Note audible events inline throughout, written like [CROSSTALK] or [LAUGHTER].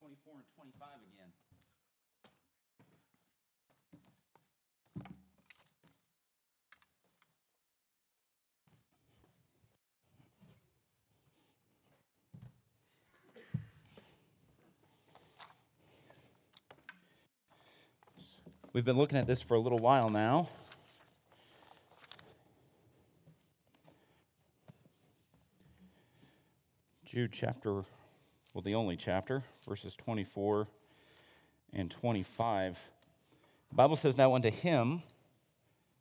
24 and 25 again. We've been looking at this for a little while now. Jude chapter, well, the only chapter, verses 24 and 25. The Bible says, Now unto him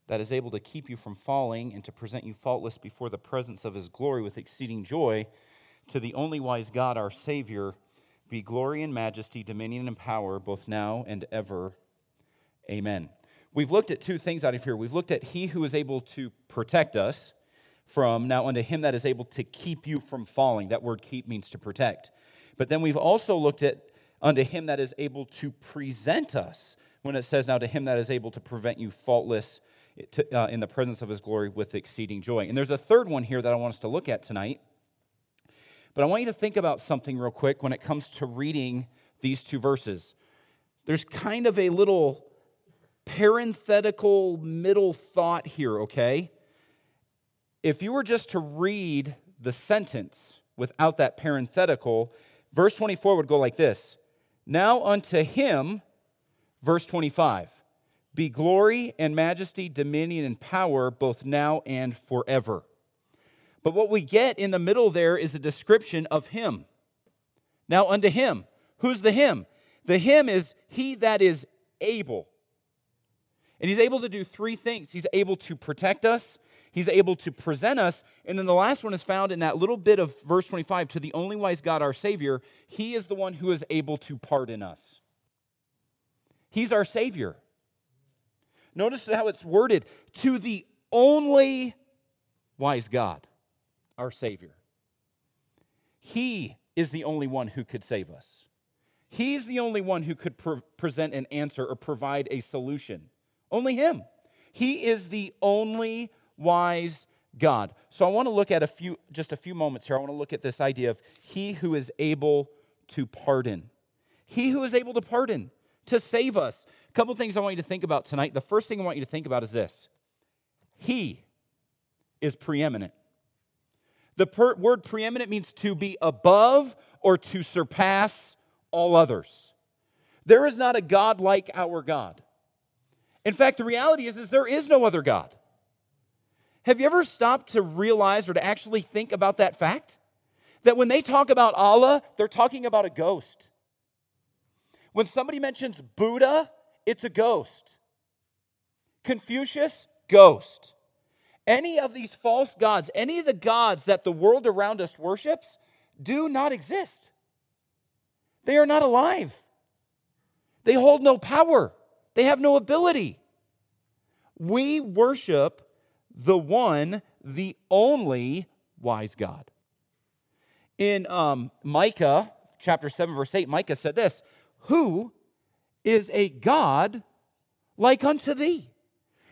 that is able to keep you from falling and to present you faultless before the presence of his glory with exceeding joy, to the only wise God, our Savior, be glory and majesty, dominion and power, both now and ever. Amen. We've looked at two things out of here. We've looked at he who is able to protect us from, now unto him that is able to keep you from falling. That word keep means to protect. But then we've also looked at unto him that is able to present us, when it says, now to him that is able to prevent you faultless to, uh, in the presence of his glory with exceeding joy. And there's a third one here that I want us to look at tonight. But I want you to think about something real quick when it comes to reading these two verses. There's kind of a little parenthetical middle thought here, okay? If you were just to read the sentence without that parenthetical, verse 24 would go like this Now unto him, verse 25, be glory and majesty, dominion and power, both now and forever. But what we get in the middle there is a description of him. Now unto him. Who's the him? The him is he that is able. And he's able to do three things. He's able to protect us, he's able to present us, and then the last one is found in that little bit of verse 25 to the only wise God, our Savior. He is the one who is able to pardon us. He's our Savior. Notice how it's worded to the only wise God, our Savior. He is the only one who could save us. He's the only one who could pre- present an answer or provide a solution. Only Him. He is the only wise God. So I want to look at a few, just a few moments here. I want to look at this idea of He who is able to pardon. He who is able to pardon, to save us. A couple things I want you to think about tonight. The first thing I want you to think about is this He is preeminent. The per- word preeminent means to be above or to surpass all others. There is not a God like our God. In fact, the reality is, is there is no other God. Have you ever stopped to realize or to actually think about that fact? That when they talk about Allah, they're talking about a ghost. When somebody mentions Buddha, it's a ghost. Confucius, ghost. Any of these false gods, any of the gods that the world around us worships, do not exist. They are not alive. They hold no power. They have no ability. We worship the one, the only wise God. In um, Micah chapter 7, verse 8, Micah said this Who is a God like unto thee?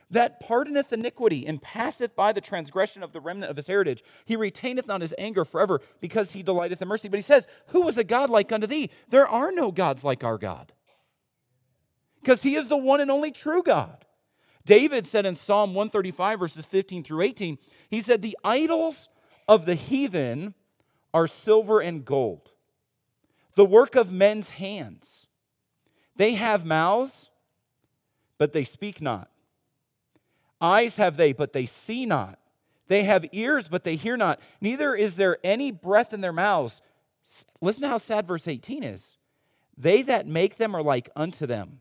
That pardoneth iniquity and passeth by the transgression of the remnant of his heritage. He retaineth not his anger forever because he delighteth in mercy. But he says, Who is a God like unto thee? There are no gods like our God because he is the one and only true God. David said in Psalm 135, verses 15 through 18, he said, The idols of the heathen are silver and gold, the work of men's hands. They have mouths, but they speak not. Eyes have they, but they see not. They have ears, but they hear not. Neither is there any breath in their mouths. Listen to how sad verse 18 is. They that make them are like unto them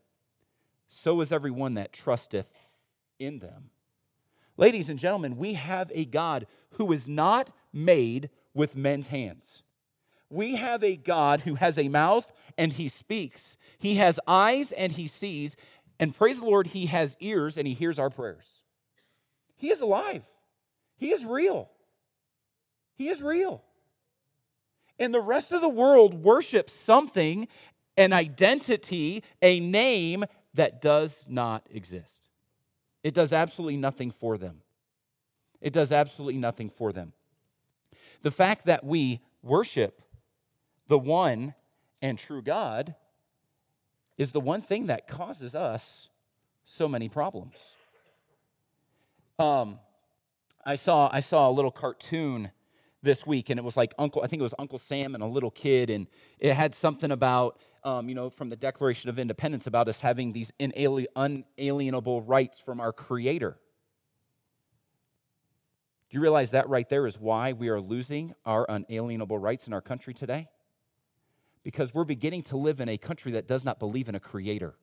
so is everyone that trusteth in them. Ladies and gentlemen, we have a God who is not made with men's hands. We have a God who has a mouth and he speaks. He has eyes and he sees. And praise the Lord, he has ears and he hears our prayers. He is alive. He is real. He is real. And the rest of the world worships something, an identity, a name, that does not exist. It does absolutely nothing for them. It does absolutely nothing for them. The fact that we worship the one and true God is the one thing that causes us so many problems. Um, I saw I saw a little cartoon this week, and it was like Uncle I think it was Uncle Sam and a little kid, and it had something about um, you know from the Declaration of Independence about us having these unalienable rights from our Creator. Do you realize that right there is why we are losing our unalienable rights in our country today? Because we're beginning to live in a country that does not believe in a creator.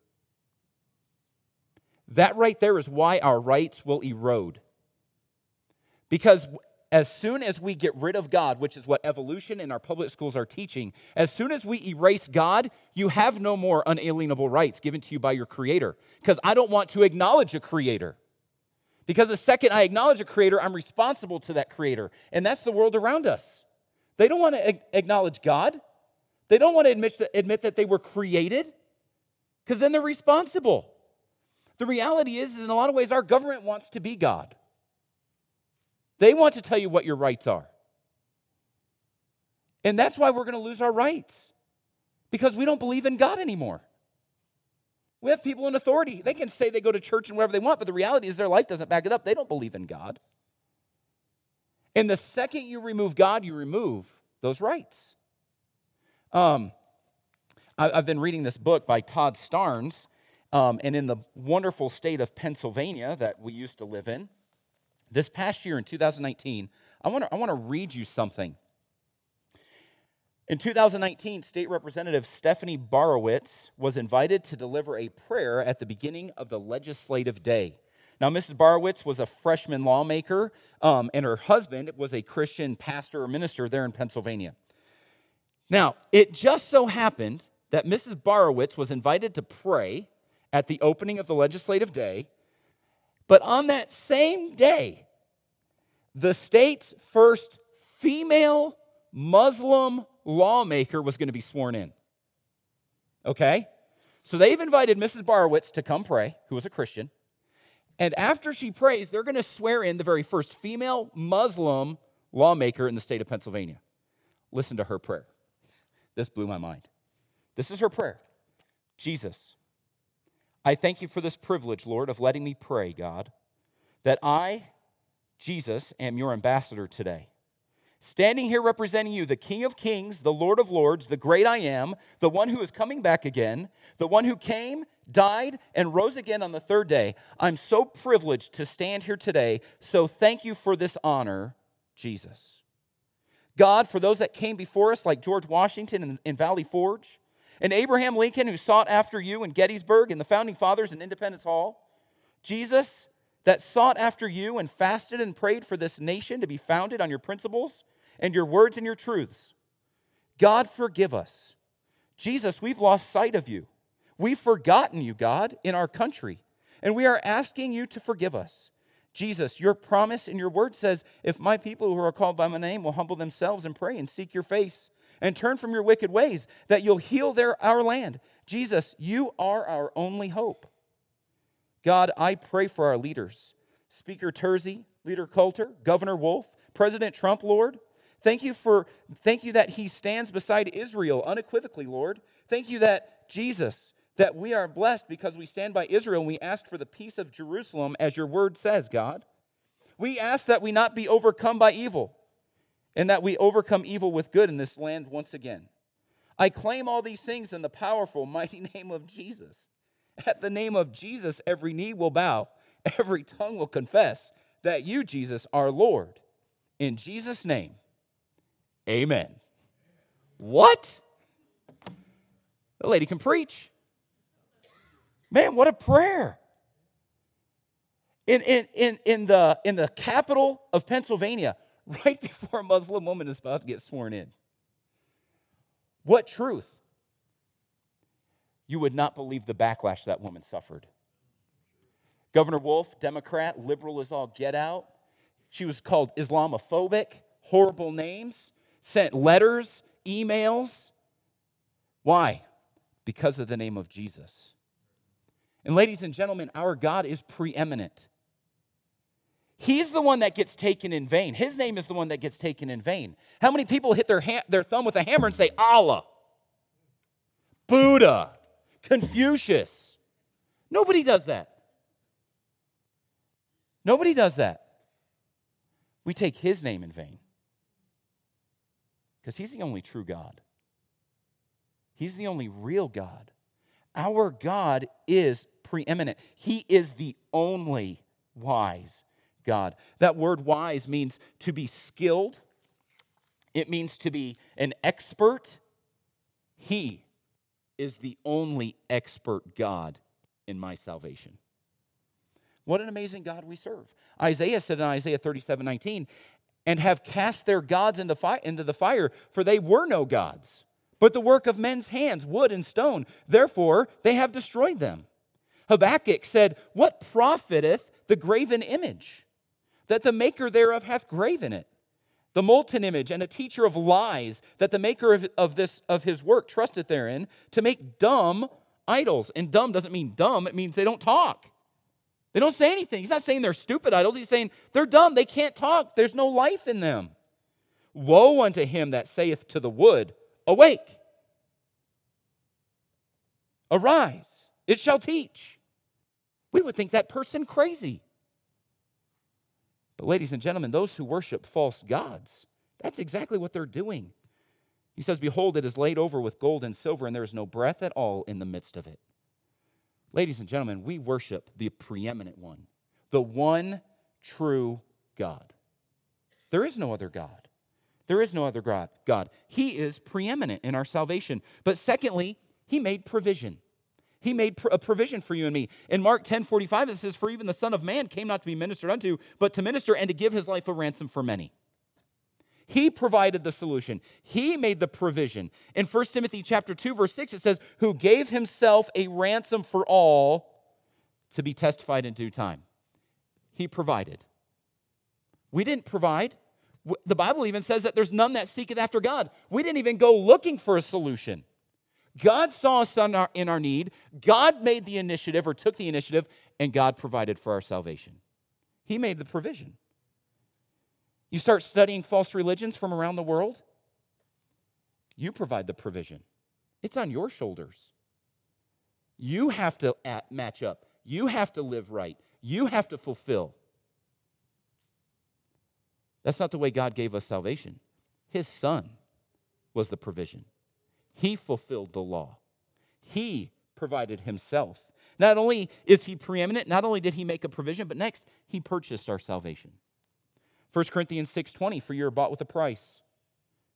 That right there is why our rights will erode. Because as soon as we get rid of God, which is what evolution in our public schools are teaching, as soon as we erase God, you have no more unalienable rights given to you by your creator. Because I don't want to acknowledge a creator. Because the second I acknowledge a creator, I'm responsible to that creator. And that's the world around us. They don't want to acknowledge God, they don't want to admit that, admit that they were created, because then they're responsible. The reality is, is, in a lot of ways, our government wants to be God. They want to tell you what your rights are. And that's why we're going to lose our rights, because we don't believe in God anymore. We have people in authority. They can say they go to church and wherever they want, but the reality is their life doesn't back it up. They don't believe in God. And the second you remove God, you remove those rights. Um, I, have been reading this book by Todd Starnes, um, and in the wonderful state of Pennsylvania that we used to live in, this past year in 2019, I want to I want to read you something in 2019, State Representative Stephanie Borowicz was invited to deliver a prayer at the beginning of the legislative day. Now, Mrs. Borowicz was a freshman lawmaker, um, and her husband was a Christian pastor or minister there in Pennsylvania. Now, it just so happened that Mrs. Borowicz was invited to pray at the opening of the legislative day, but on that same day, the state's first female Muslim lawmaker was going to be sworn in. Okay? So they've invited Mrs. Borowicz to come pray, who was a Christian. And after she prays, they're going to swear in the very first female Muslim lawmaker in the state of Pennsylvania. Listen to her prayer. This blew my mind. This is her prayer Jesus, I thank you for this privilege, Lord, of letting me pray, God, that I, Jesus, am your ambassador today standing here representing you, the King of Kings, the Lord of Lords, the great I am, the one who is coming back again, the one who came, died, and rose again on the third day. I'm so privileged to stand here today. So thank you for this honor, Jesus. God, for those that came before us, like George Washington in, Valley Forge, and Abraham Lincoln, who sought after you in Gettysburg, and the founding fathers in Independence Hall, Jesus, that sought after you and fasted and prayed for this nation to be founded on your principles and your words and your truths. God, forgive us. Jesus, we've lost sight of you. We've forgotten you, God, in our country, and we are asking you to forgive us. Jesus, your promise and your word says, If my people who are called by my name will humble themselves and pray and seek your face and turn from your wicked ways, that you'll heal their, our land. Jesus, you are our only hope. God, I pray for our leaders Speaker Turzai, Leader Cutler, Governor Wolf, President Trump, Lord. Thank you for thank you that he stands beside Israel unequivocally, Lord. Thank you that Jesus that we are blessed because we stand by Israel and we ask for the peace of Jerusalem as your word says, God. We ask that we not be overcome by evil and that we overcome evil with good in this land once again. I claim all these things in the powerful, mighty [LAUGHS] name of Jesus. At the name of Jesus, every knee will bow, [LAUGHS] every tongue will confess that you, Jesus, are Lord. In Jesus' name, amen. What? The lady can preach. Man, what a prayer. In, in, in, in, the, in the capital of Pennsylvania, [LAUGHS] right before a Muslim woman is about to get sworn in. What truth? You would not believe the backlash that woman suffered. Governor Wolf, Democrat, liberal as all get out. She was called Islamophobic, horrible names, sent letters, emails. Why? Because of the name of Jesus. And, ladies and gentlemen, our God is preeminent. He's the one that gets taken in vain. His name is the one that gets taken in vain. How many people hit their, ha- their thumb with a hammer and say, Allah? Buddha, Confucius. Nobody does that. Nobody does that. We take his name in vain because he's the only true God. He's the only real God. Our God is preeminent, He is the only wise God. That word wise means to be skilled, it means to be an expert. He is the only expert God in my salvation. What an amazing God we serve. Isaiah said in Isaiah 37 19, and have cast their gods into, fi- into the fire, for they were no gods, but the work of men's hands, wood and stone. Therefore, they have destroyed them. Habakkuk said, What profiteth the graven image, that the maker thereof hath graven it? The molten image and a teacher of lies, that the maker of, of this of his work trusteth therein, to make dumb idols. And dumb doesn't mean dumb, it means they don't talk. They don't say anything. He's not saying they're stupid idols. He's saying they're dumb. They can't talk. There's no life in them. Woe unto him that saith to the wood, Awake, arise, it shall teach. We would think that person crazy. Ladies and gentlemen, those who worship false gods, that's exactly what they're doing. He says, Behold, it is laid over with gold and silver, and there is no breath at all in the midst of it. Ladies and gentlemen, we worship the preeminent one, the one true God. There is no other God. There is no other. God. He is preeminent in our salvation. But secondly, he made provision. He made a provision for you and me. In Mark 10 45, it says, For even the Son of Man came not to be ministered unto, but to minister and to give his life a ransom for many. He provided the solution. He made the provision. In 1 Timothy chapter 2 verse 6 it says, "Who gave himself a ransom for all to be testified in due time." He provided. We didn't provide. The Bible even says that there's none that seeketh after God. We didn't even go looking for a solution. God saw us in our, in our need. God made the initiative or took the initiative, and God provided for our salvation. He made the provision. You start studying false religions from around the world, you provide the provision. It's on your shoulders. You have to match up. You have to live right. You have to fulfill. That's not the way God gave us salvation. His Son was the provision, He fulfilled the law, He provided Himself. Not only is He preeminent, not only did He make a provision, but next, He purchased our salvation. 1 Corinthians 6:20 for you are bought with a price.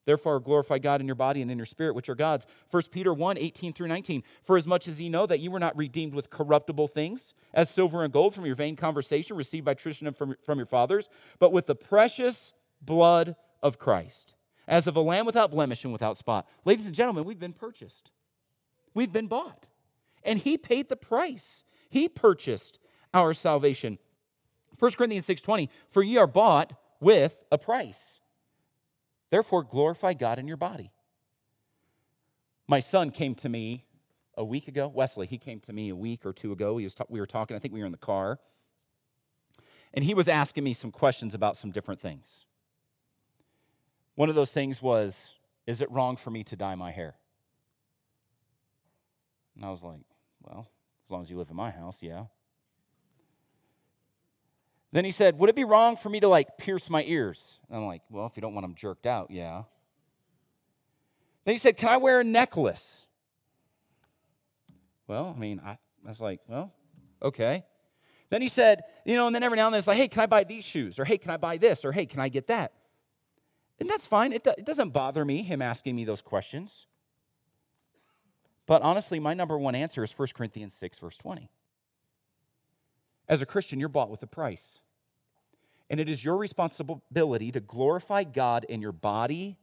Therefore glorify God in your body and in your spirit which are God's. 1 Peter 1, 18 through 19. For as much as ye know that you were not redeemed with corruptible things, as silver and gold from your vain conversation received by tradition from, from your fathers, but with the precious blood of Christ, as of a lamb without blemish and without spot. Ladies and gentlemen, we've been purchased. We've been bought. And he paid the price. He purchased our salvation. 1 Corinthians 6:20, for ye are bought with a price. Therefore, glorify God in your body. My son came to me a week ago. Wesley, he came to me a week or two ago. He was ta- we were talking, I think we were in the car. And he was asking me some questions about some different things. One of those things was Is it wrong for me to dye my hair? And I was like, Well, as long as you live in my house, yeah. Then he said, Would it be wrong for me to like pierce my ears? And I'm like, Well, if you don't want them jerked out, yeah. Then he said, Can I wear a necklace? Well, I mean, I, I was like, Well, okay. Then he said, You know, and then every now and then it's like, Hey, can I buy these shoes? Or hey, can I buy this? Or hey, can I get that? And that's fine. It, it doesn't bother me, him asking me those questions. But honestly, my number one answer is 1 Corinthians 6, verse 20. As a Christian, you're bought with a price. And it is your responsibility to glorify God in your body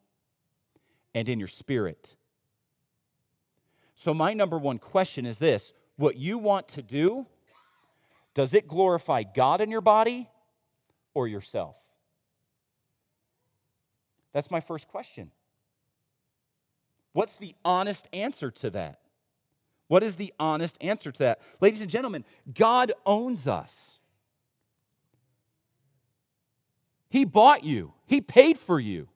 and in your spirit. So, my number one question is this what you want to do, does it glorify God in your body or yourself? That's my first question. What's the honest answer to that? What is the honest answer to that? Ladies and gentlemen, God owns us. He bought you, He paid for you.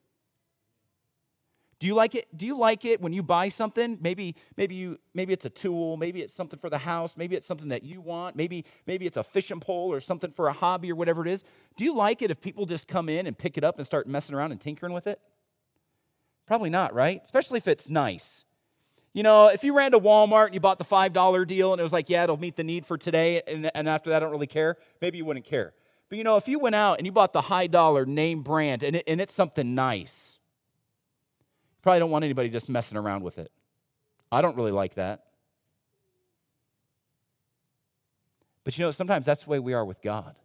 Do you like it? Do you like it when you buy something? Maybe, maybe you, maybe it's a tool, maybe it's something for the house, maybe it's something that you want, maybe, maybe it's a fishing pole or something for a hobby or whatever it is. Do you like it if people just come in and pick it up and start messing around and tinkering with it? Probably not, right? Especially if it's nice. You know, if you ran to Walmart and you bought the $5 deal and it was like, yeah, it'll meet the need for today, and, and after that, I don't really care, maybe you wouldn't care. But you know, if you went out and you bought the high dollar name brand and, it, and it's something nice, probably don't want anybody just messing around with it. I don't really like that. But you know, sometimes that's the way we are with God.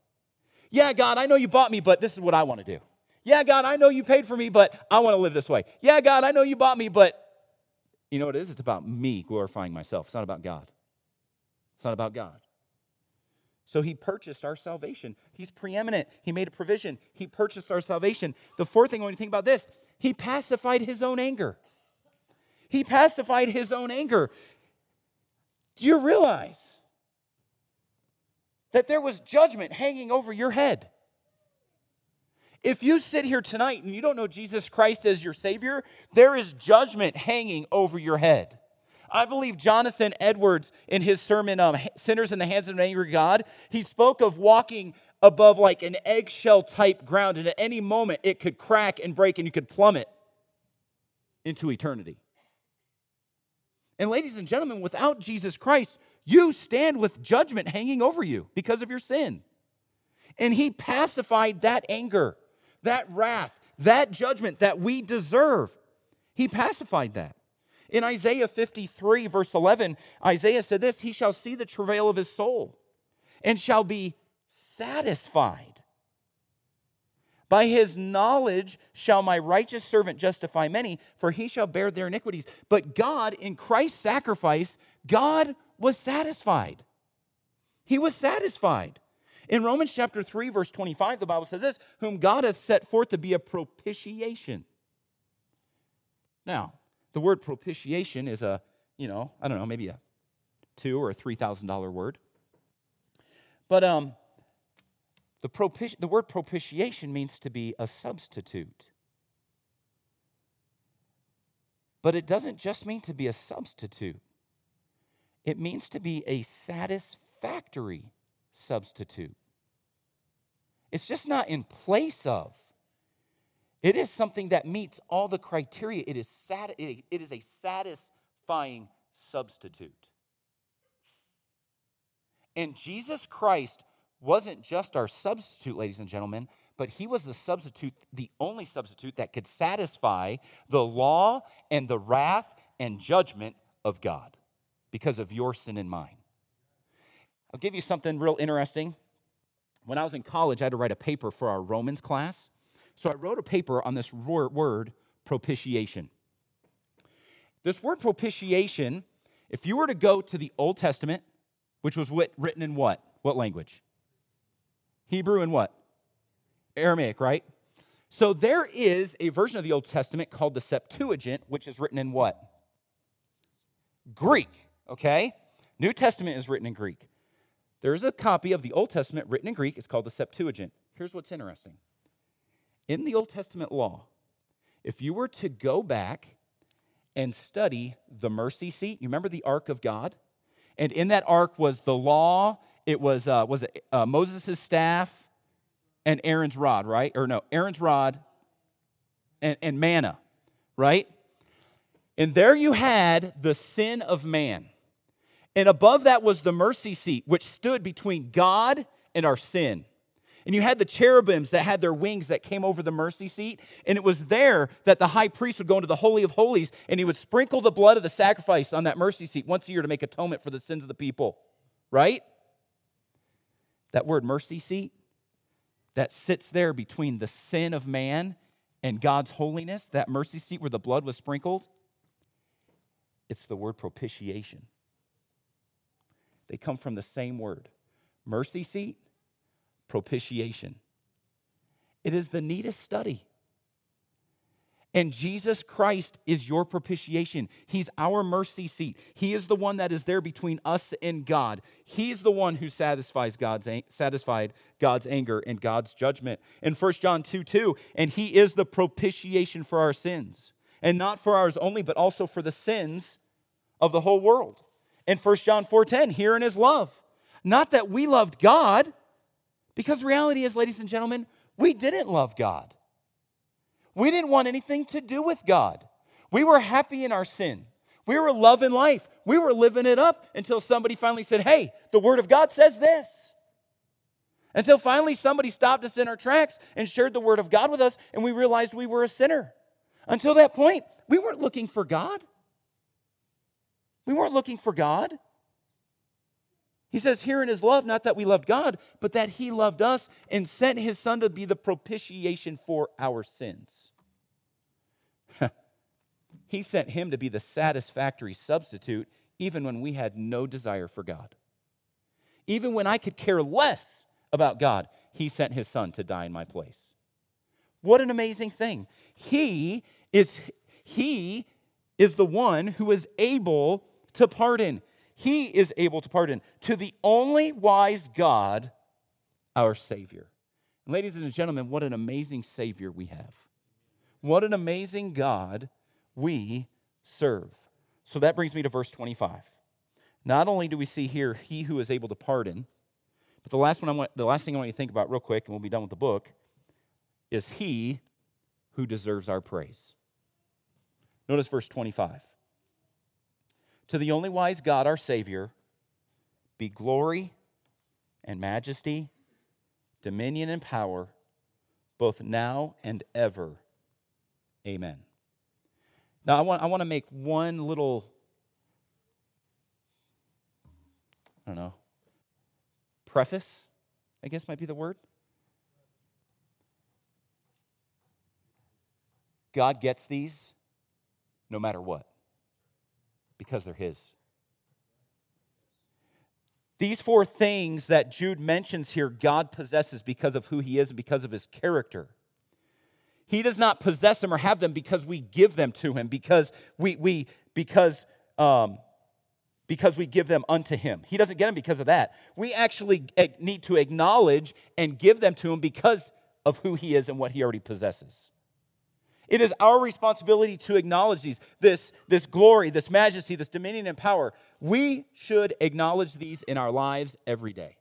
Yeah, God, I know you bought me, but this is what I want to do. Yeah, God, I know you paid for me, but I want to live this way. Yeah, God, I know you bought me, but you know what it is? It's about me glorifying myself. It's not about God. It's not about God. So he purchased our salvation. He's preeminent. He made a provision. He purchased our salvation. The fourth thing, when you think about this, he pacified his own anger. He pacified his own anger. Do you realize that there was judgment hanging over your head? If you sit here tonight and you don't know Jesus Christ as your Savior, there is judgment hanging over your head. I believe Jonathan Edwards, in his sermon, um, Sinners in the Hands of an Angry God, he spoke of walking above like an eggshell type ground, and at any moment it could crack and break and you could plummet into eternity. And, ladies and gentlemen, without Jesus Christ, you stand with judgment hanging over you because of your sin. And he pacified that anger, that wrath, that judgment that we deserve. He pacified that. In Isaiah 53, verse 11, Isaiah said this He shall see the travail of his soul and shall be satisfied. By his knowledge shall my righteous servant justify many, for he shall bear their iniquities. But God, in Christ's sacrifice, God was satisfied. He was satisfied. In Romans chapter 3, verse 25, the Bible says this Whom God hath set forth to be a propitiation. Now, the word propitiation is a, you know, I don't know, maybe a two or a three thousand dollar word. But um, the, propiti- the word propitiation means to be a substitute. But it doesn't just mean to be a substitute, it means to be a satisfactory substitute. It's just not in place of. It is something that meets all the criteria. It is, sat- it is a satisfying substitute. And Jesus Christ wasn't just our substitute, ladies and gentlemen, but he was the substitute, the only substitute that could satisfy the law and the wrath and judgment of God because of your sin and mine. I'll give you something real interesting. When I was in college, I had to write a paper for our Romans class. So I wrote a paper on this word, propitiation. This word propitiation, if you were to go to the Old Testament, which was written in what? What language? Hebrew and what? Aramaic, right? So there is a version of the Old Testament called the Septuagint, which is written in what? Greek, okay? New Testament is written in Greek. There is a copy of the Old Testament written in Greek. It's called the Septuagint. Here's what's interesting. In the Old Testament law, if you were to go back and study the mercy seat, you remember the ark of God? And in that ark was the law it was uh, was it uh, Moses' staff and Aaron's rod, right? Or no, Aaron's rod and, and manna, right? And there you had the sin of man. And above that was the mercy seat, which stood between God and our sin. And you had the cherubims that had their wings that came over the mercy seat. And it was there that the high priest would go into the Holy of Holies and he would sprinkle the blood of the sacrifice on that mercy seat once a year to make atonement for the sins of the people, right? That word mercy seat that sits there between the sin of man and God's holiness, that mercy seat where the blood was sprinkled, it's the word propitiation. They come from the same word mercy seat, propitiation. It is the neatest study. And Jesus Christ is your propitiation. He's our mercy seat. He is the one that is there between us and God. He's the one who satisfies God's satisfied God's anger and God's judgment. In 1 John 2 2, and he is the propitiation for our sins. and not for ours only, but also for the sins of the whole world. In 1 John 4:10, herein is love. Not that we loved God, because reality is, ladies and gentlemen, we didn't love God. We didn't want anything to do with God. We were happy in our sin. We were loving life. We were living it up until somebody finally said, Hey, the Word of God says this. Until finally somebody stopped us in our tracks and shared the Word of God with us, and we realized we were a sinner. Until that point, we weren't looking for God. We weren't looking for God. He says, Here in his love, not that we loved God, but that he loved us and sent his son to be the propitiation for our sins. [LAUGHS] he sent him to be the satisfactory substitute, even when we had no desire for God. Even when I could care less about God, he sent his son to die in my place. What an amazing thing. He is he is the one who is able to pardon. He is able to pardon to the only wise God, our Savior. ladies and gentlemen, what an amazing Savior we have. What an amazing God we serve. So that brings me to verse 25. Not only do we see here he who is able to pardon, but the last one I want, the last thing I want you to think about real quick, and we'll be done with the book, is he who deserves our praise. Notice verse 25. To the only wise God, our Savior, be glory and majesty, dominion and power, both now and ever. Amen. Now, I want, I want to make one little, I don't know, preface, I guess might be the word. God gets these no matter what because they're His. These four things that Jude mentions here, God possesses because of who He is and because of His character. He does not possess them or have them because we give them to Him, because we, we because um, because we give them unto him. He doesn't get them because of that. We actually need to acknowledge and give them to him because of who he is and what he already possesses. It is our responsibility to acknowledge these, this, this glory, this majesty, this dominion and power. We should acknowledge these in our lives every day.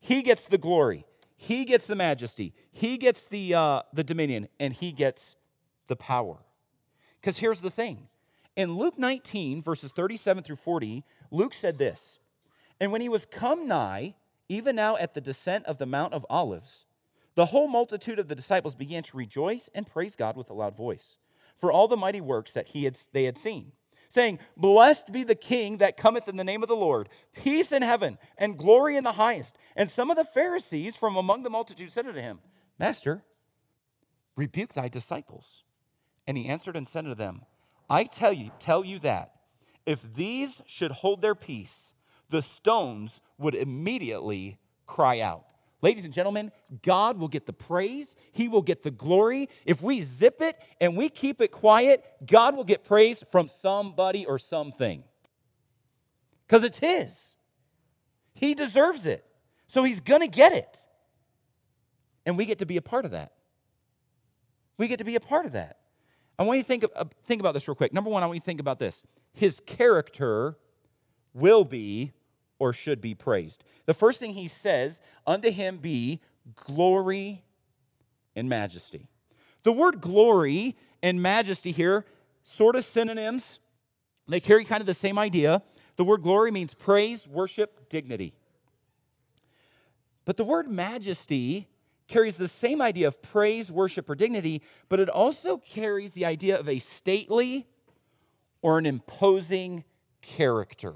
He gets the glory, He gets the majesty, He gets the, uh, the dominion, and He gets the power. Because here's the thing in Luke 19, verses 37 through 40, Luke said this And when he was come nigh, even now at the descent of the Mount of Olives, the whole multitude of the disciples began to rejoice and praise God with a loud voice for all the mighty works that he had, they had seen, saying, Blessed be the King that cometh in the name of the Lord, peace in heaven and glory in the highest. And some of the Pharisees from among the multitude said unto him, Master, rebuke thy disciples. And he answered and said unto them, I tell you, tell you that if these should hold their peace, the stones would immediately cry out. Ladies and gentlemen, God will get the praise, He will get the glory. If we zip it and we keep it quiet, God will get praise from somebody or something. Because it's His. He deserves it. So He's going to get it. And we get to be a part of that. We get to be a part of that. I want you to think, uh, think about this real quick. Number one, I want you to think about this. His character will be or should be praised. The first thing he says, unto him be glory and majesty. The word glory and majesty here, sort of synonyms. They carry kind of the same idea. The word glory means praise, worship, dignity. But the word majesty carries the same idea of praise, worship, or dignity, but it also carries the idea of a stately or an imposing character.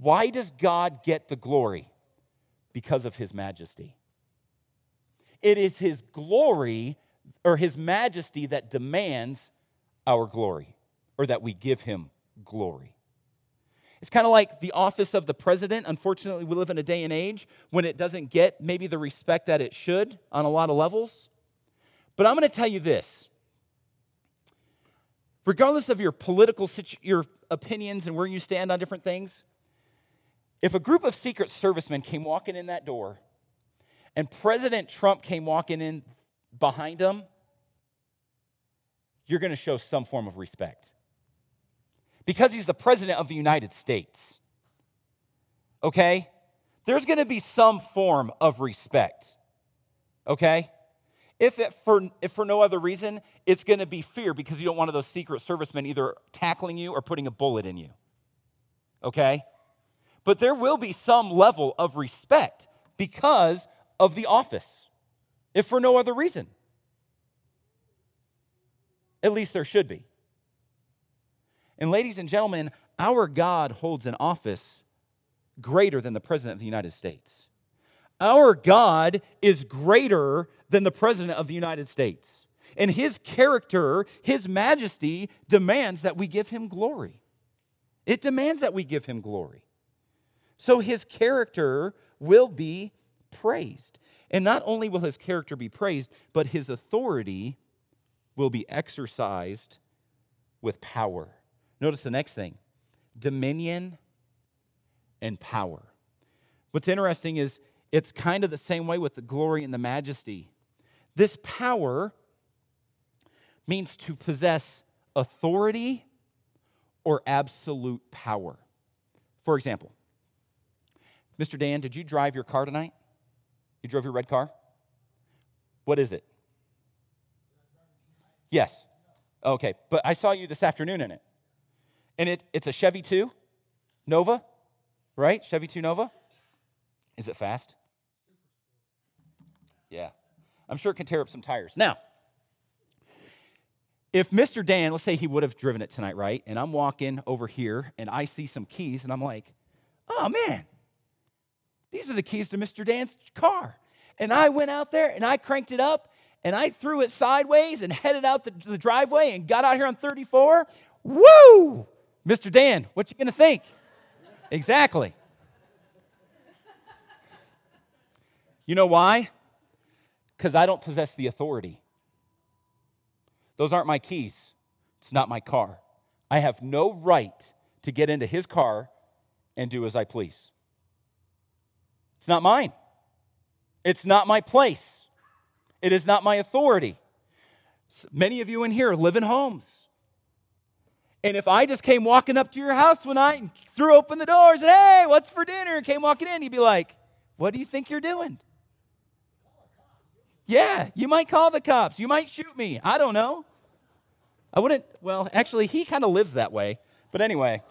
Why does God get the glory? Because of his majesty. It is his glory or his majesty that demands our glory or that we give him glory. It's kind of like the office of the president. Unfortunately, we live in a day and age when it doesn't get maybe the respect that it should on a lot of levels. But I'm going to tell you this regardless of your political situ- your opinions and where you stand on different things, if a group of Secret Servicemen came walking in that door and President Trump came walking in behind them, you're going to show some form of respect. Because he's the president of the United States. Okay? There's going to be some form of respect. Okay? If, it, for, if for no other reason, it's going to be fear because you don't want those Secret Servicemen either tackling you or putting a bullet in you. Okay? But there will be some level of respect because of the office, if for no other reason. At least there should be. And, ladies and gentlemen, our God holds an office greater than the President of the United States. Our God is greater than the President of the United States. And his character, his majesty, demands that we give him glory. It demands that we give him glory. So his character will be praised. And not only will his character be praised, but his authority will be exercised with power. Notice the next thing dominion and power. What's interesting is it's kind of the same way with the glory and the majesty. This power means to possess authority or absolute power. For example, Mr. Dan, did you drive your car tonight? You drove your red car? What is it? Yes. Okay, but I saw you this afternoon in it. And it, it's a Chevy 2 Nova, right? Chevy 2 Nova. Is it fast? Yeah. I'm sure it can tear up some tires. Now, if Mr. Dan, let's say he would have driven it tonight, right? And I'm walking over here and I see some keys and I'm like, oh man, these are the keys to Mr. Dan's car. And I went out there and I cranked it up and I threw it sideways and headed out the, the driveway and got out here on 34. Woo! Mr. Dan, what you gonna think? exactly. You know why? Because I don't possess the authority. Those aren't my keys. It's not my car. I have no right to get into his car and do as I please. It's not mine. It's not my place. It is not my authority. Many of you in here live in homes. And if I just came walking up to your house one night and threw open the door and, said, hey, what's for dinner? And came walking in, you'd be like, what do you think you're doing? Yeah, you might call the cops. You might shoot me. I don't know. I wouldn't, well, actually, he kind of lives that way. But anyway.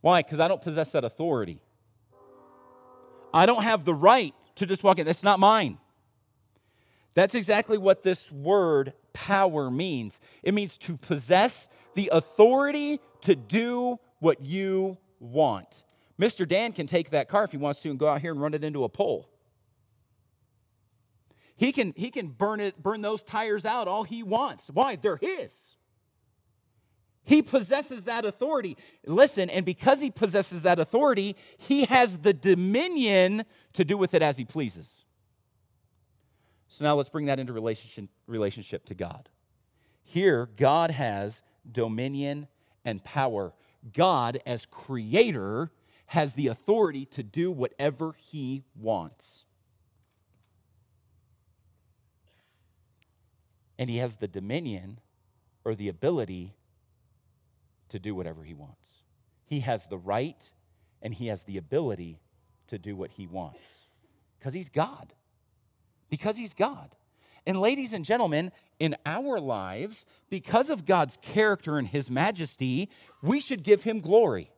Why? Because I don't possess that authority. I don't have the right to just walk in. That's not mine. That's exactly what this word power means. It means to possess the authority to do what you want. Mr. Dan can take that car if he wants to and go out here and run it into a pole. He can, he can burn it, burn those tires out all he wants. Why? They're his. He possesses that authority. Listen, and because he possesses that authority, he has the dominion to do with it as he pleases. So now let's bring that into relationship, relationship to God. Here, God has dominion and power. God, as creator, has the authority to do whatever he wants. And he has the dominion or the ability to do whatever he wants. He has the right and he has the ability to do what he wants because he's God. Because he's God. And, ladies and gentlemen, in our lives, because of God's character and his majesty, we should give him glory.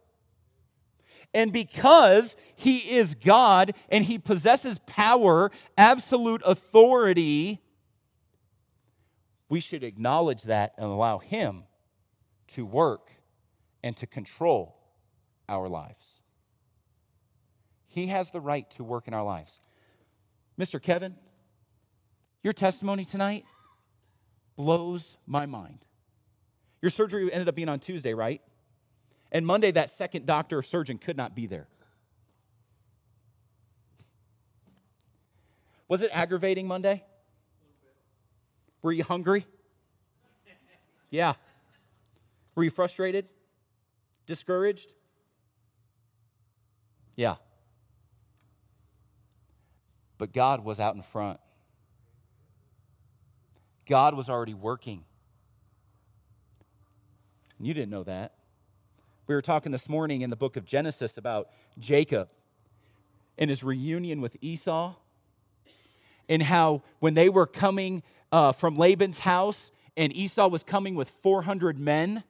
And because he is God and he possesses power, absolute authority, we should acknowledge that and allow him to work and to control our lives. He has the right to work in our lives. Mr. Kevin, your testimony tonight blows my mind. Your surgery ended up being on Tuesday, right? And Monday, that second doctor or surgeon could not be there. Was it aggravating Monday? Were you hungry? Yeah. Were you frustrated? Discouraged? Yeah. But God was out in front. God was already working. And You didn't know that. We were talking this morning in the book of Genesis about Jacob and his reunion with Esau, and how when they were coming uh, from Laban's house, and Esau was coming with 400 men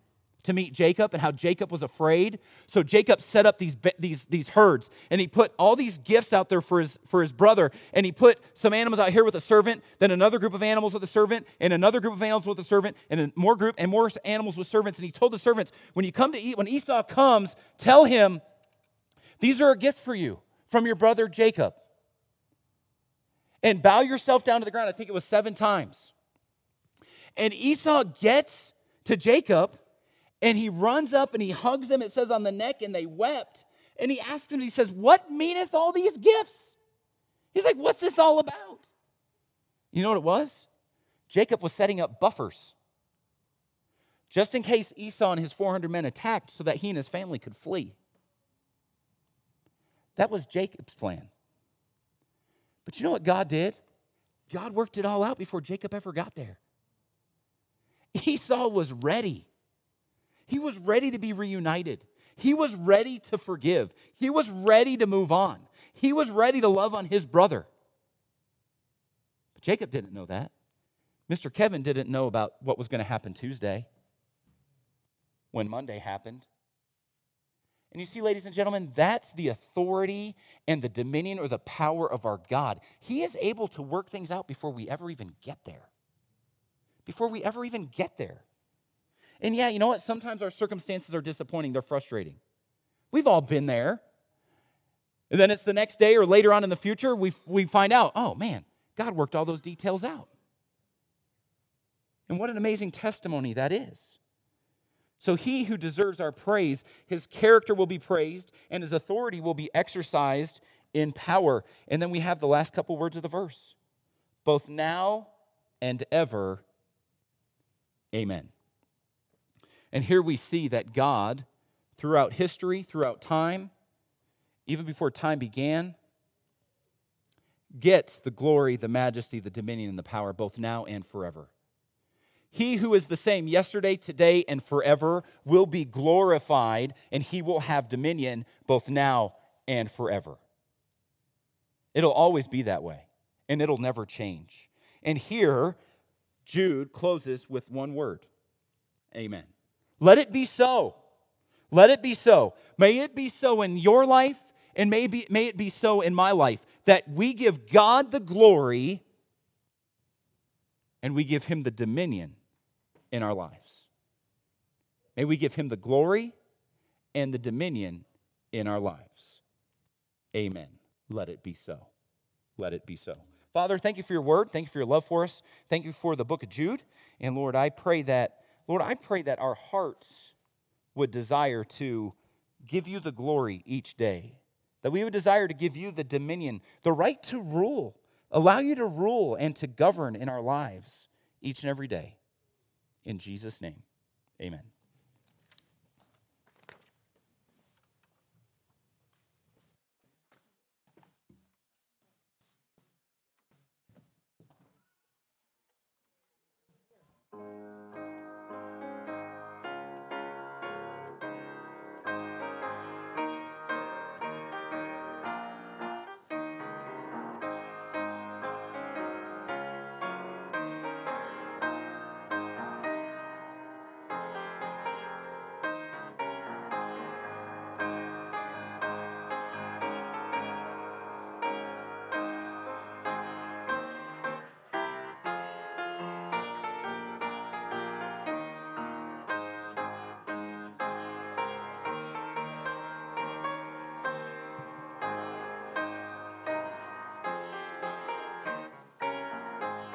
to meet Jacob and how Jacob was afraid. So Jacob set up these, these, these herds and he put all these gifts out there for his, for his brother. And he put some animals out here with a servant, then another group of animals with a servant, and another group of animals with a servant, and more group and more animals with servants. And he told the servants, when you come to eat, when Esau comes, tell him, these are a gift for you from your brother Jacob. And bow yourself down to the ground. I think it was seven times. And Esau gets to Jacob and he runs up and he hugs him, it says on the neck, and they wept. And he asks him, he says, What meaneth all these gifts? He's like, What's this all about? You know what it was? Jacob was setting up buffers just in case Esau and his 400 men attacked so that he and his family could flee. That was Jacob's plan. But you know what God did? God worked it all out before Jacob ever got there. Esau was ready. He was ready to be reunited. He was ready to forgive. He was ready to move on. He was ready to love on his brother. But Jacob didn't know that. Mr. Kevin didn't know about what was going to happen Tuesday when Monday happened. And you see, ladies and gentlemen, that's the authority and the dominion or the power of our God. He is able to work things out before we ever even get there. Before we ever even get there. And yeah, you know what? Sometimes our circumstances are disappointing, they're frustrating. We've all been there. And then it's the next day or later on in the future, we, we find out, oh man, God worked all those details out. And what an amazing testimony that is. So, he who deserves our praise, his character will be praised, and his authority will be exercised in power. And then we have the last couple words of the verse both now and ever. Amen. And here we see that God, throughout history, throughout time, even before time began, gets the glory, the majesty, the dominion, and the power both now and forever. He who is the same yesterday, today, and forever will be glorified, and he will have dominion both now and forever. It'll always be that way, and it'll never change. And here, Jude closes with one word Amen. Let it be so. Let it be so. May it be so in your life, and may, be, may it be so in my life that we give God the glory and we give him the dominion in our lives. May we give him the glory and the dominion in our lives. Amen. Let it be so. Let it be so. Father, thank you for your word. Thank you for your love for us. Thank you for the book of Jude. And Lord, I pray that Lord, I pray that our hearts would desire to give you the glory each day, that we would desire to give you the dominion, the right to rule, allow you to rule and to govern in our lives each and every day. In Jesus' name, amen.